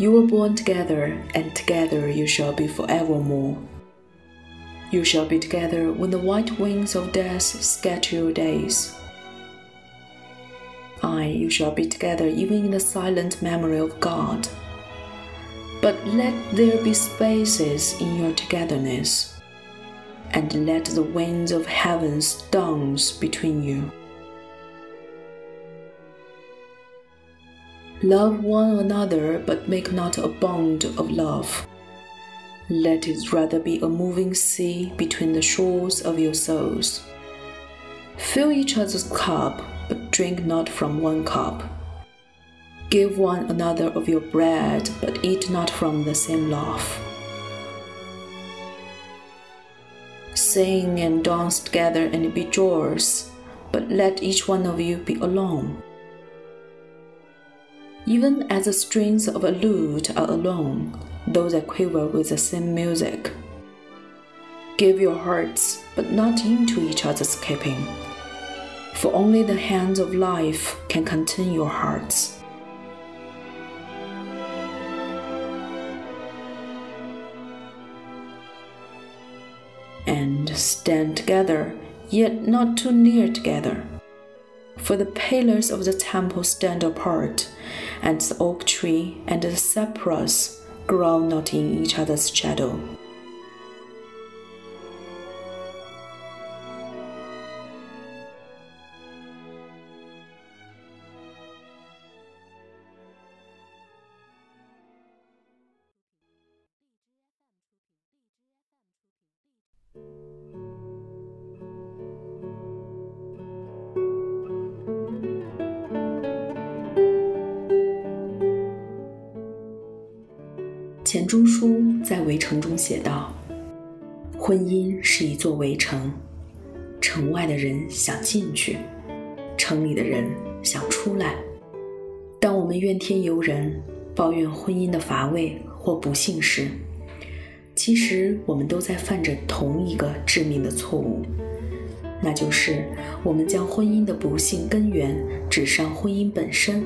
You were born together, and together you shall be forevermore. You shall be together when the white wings of death scatter your days. Aye, you shall be together even in the silent memory of God. But let there be spaces in your togetherness, and let the winds of heavens dance between you. Love one another, but make not a bond of love. Let it rather be a moving sea between the shores of your souls. Fill each other's cup, but drink not from one cup. Give one another of your bread, but eat not from the same loaf. Sing and dance together and be joyous, but let each one of you be alone even as the strings of a lute are alone, though they quiver with the same music. Give your hearts, but not into each other's keeping, for only the hands of life can contain your hearts. And stand together, yet not too near together for the pillars of the temple stand apart, and the oak tree and the cypress grow not in each other's shadow. 钱钟书在《围城》中写道：“婚姻是一座围城，城外的人想进去，城里的人想出来。当我们怨天尤人，抱怨婚姻的乏味或不幸时，其实我们都在犯着同一个致命的错误，那就是我们将婚姻的不幸根源指上婚姻本身，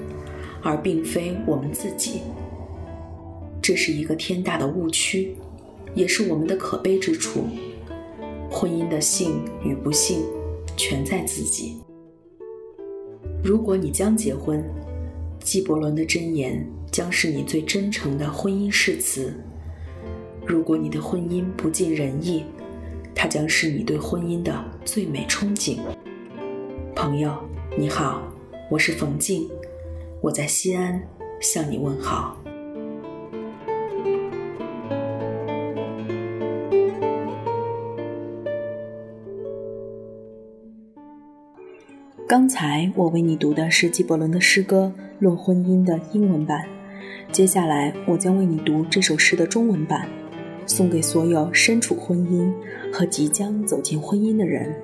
而并非我们自己。”这是一个天大的误区，也是我们的可悲之处。婚姻的幸与不幸，全在自己。如果你将结婚，纪伯伦的箴言将是你最真诚的婚姻誓词；如果你的婚姻不尽人意，它将是你对婚姻的最美憧憬。朋友，你好，我是冯静，我在西安向你问好。刚才我为你读的是纪伯伦的诗歌《论婚姻》的英文版，接下来我将为你读这首诗的中文版，送给所有身处婚姻和即将走进婚姻的人。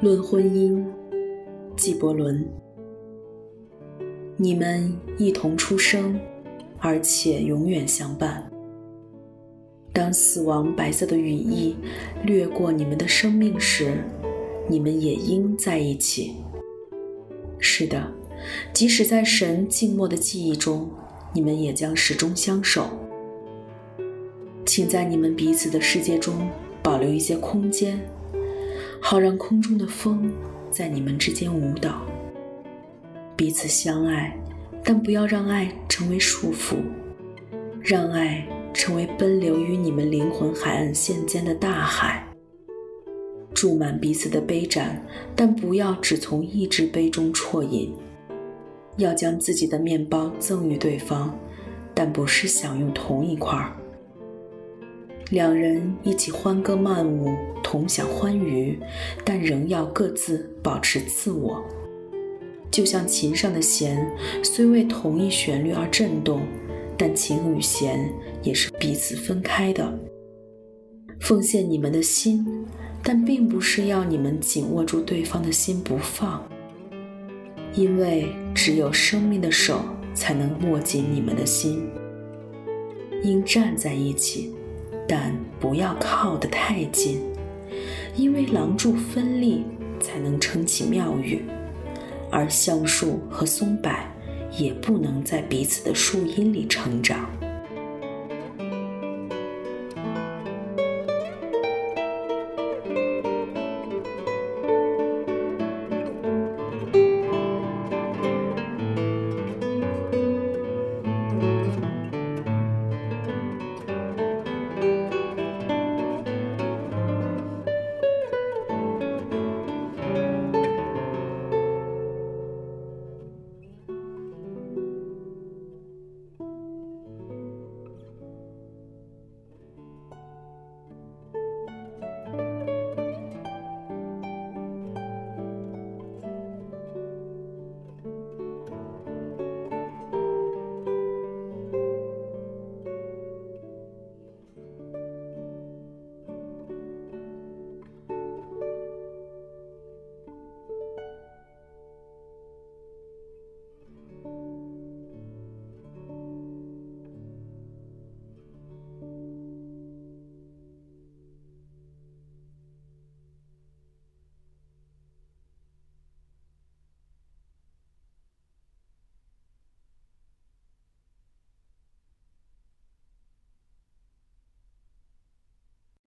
《论婚姻》，纪伯伦。你们一同出生，而且永远相伴。当死亡白色的羽翼掠过你们的生命时，你们也应在一起。是的，即使在神静默的记忆中，你们也将始终相守。请在你们彼此的世界中保留一些空间，好让空中的风在你们之间舞蹈。彼此相爱，但不要让爱成为束缚，让爱成为奔流于你们灵魂海岸线间的大海。注满彼此的杯盏，但不要只从一只杯中啜饮。要将自己的面包赠予对方，但不是享用同一块儿。两人一起欢歌曼舞，同享欢愉，但仍要各自保持自我。就像琴上的弦，虽为同一旋律而震动，但琴与弦也是彼此分开的。奉献你们的心，但并不是要你们紧握住对方的心不放，因为只有生命的手才能握紧你们的心。应站在一起，但不要靠得太近，因为廊柱分立才能撑起庙宇，而橡树和松柏也不能在彼此的树荫里成长。